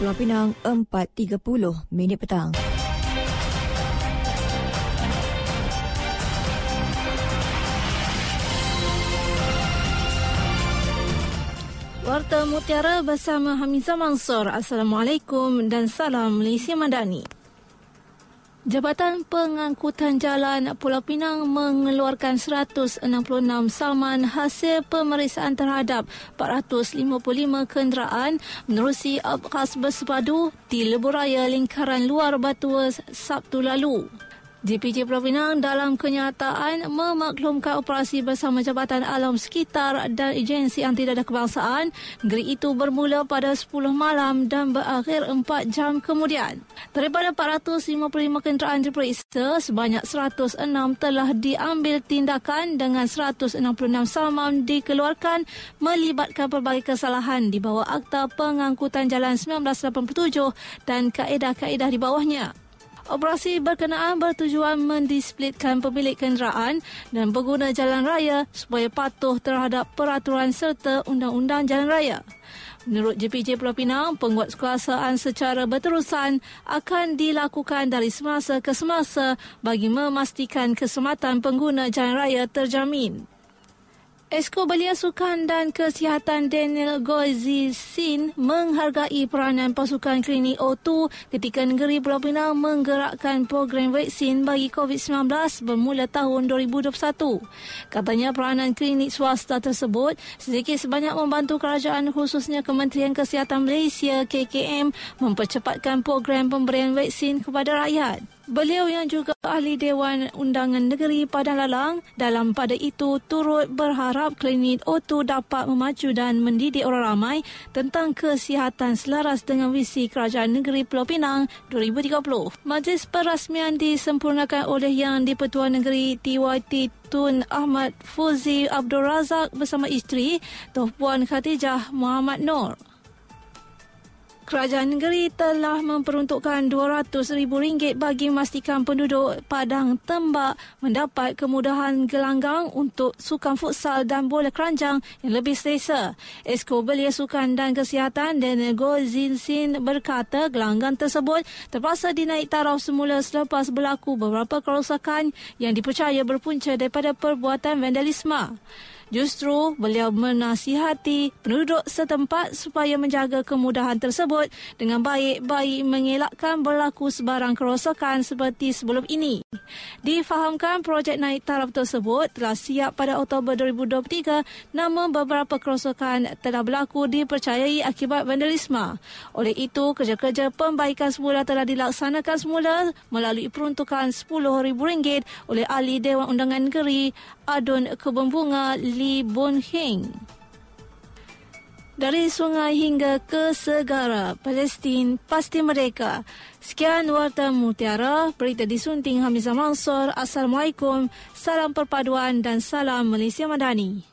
Pulau Pinang 4.30 minit petang. Warta Mutiara bersama Hamizah Mansur. Assalamualaikum dan salam Malaysia Madani. Jabatan Pengangkutan Jalan Pulau Pinang mengeluarkan 166 saman hasil pemeriksaan terhadap 455 kenderaan menerusi abkhas bersepadu di leburaya lingkaran luar Batua Sabtu lalu. JPJ Pulau Pinang dalam kenyataan memaklumkan operasi bersama Jabatan Alam Sekitar dan Agensi Anti Dadah Kebangsaan. Negeri itu bermula pada 10 malam dan berakhir 4 jam kemudian. Daripada 455 kenderaan diperiksa, sebanyak 106 telah diambil tindakan dengan 166 saman dikeluarkan melibatkan pelbagai kesalahan di bawah Akta Pengangkutan Jalan 1987 dan kaedah-kaedah di bawahnya. Operasi berkenaan bertujuan mendisiplinkan pemilik kenderaan dan pengguna jalan raya supaya patuh terhadap peraturan serta undang-undang jalan raya. Menurut JPJ Pulau Pinang, penguatkuasaan secara berterusan akan dilakukan dari semasa ke semasa bagi memastikan keselamatan pengguna jalan raya terjamin. Esko Belia Sukan dan Kesihatan Daniel Goizin menghargai peranan pasukan klinik O2 ketika negeri Pulau Pinang menggerakkan program vaksin bagi COVID-19 bermula tahun 2021. Katanya peranan klinik swasta tersebut sedikit sebanyak membantu kerajaan khususnya Kementerian Kesihatan Malaysia KKM mempercepatkan program pemberian vaksin kepada rakyat. Beliau yang juga ahli Dewan Undangan Negeri Padang Lalang dalam pada itu turut berharap klinik O2 dapat memacu dan mendidik orang ramai tentang kesihatan selaras dengan visi Kerajaan Negeri Pulau Pinang 2030. Majlis perasmian disempurnakan oleh Yang di-Pertuan Negeri TYT Tun Ahmad Fuzi Abdul Razak bersama isteri Tuan Puan Khatijah Muhammad Nur. Kerajaan negeri telah memperuntukkan RM200,000 bagi memastikan penduduk Padang Tembak mendapat kemudahan gelanggang untuk sukan futsal dan bola keranjang yang lebih selesa. Esko Belia Sukan dan Kesihatan Daniel Gozinsin berkata gelanggang tersebut terpaksa dinaik taraf semula selepas berlaku beberapa kerosakan yang dipercaya berpunca daripada perbuatan vandalisme. Justru beliau menasihati penduduk setempat supaya menjaga kemudahan tersebut dengan baik-baik mengelakkan berlaku sebarang kerosakan seperti sebelum ini. Difahamkan projek naik taraf tersebut telah siap pada Oktober 2023 namun beberapa kerosakan telah berlaku dipercayai akibat vandalisme. Oleh itu, kerja-kerja pembaikan semula telah dilaksanakan semula melalui peruntukan RM10,000 oleh ahli Dewan Undangan Negeri Adun Kebun Bunga Lee Boon Heng. Dari sungai hingga ke segara, Palestin pasti mereka. Sekian Warta Mutiara, berita disunting Hamizah Mansur. Assalamualaikum, salam perpaduan dan salam Malaysia Madani.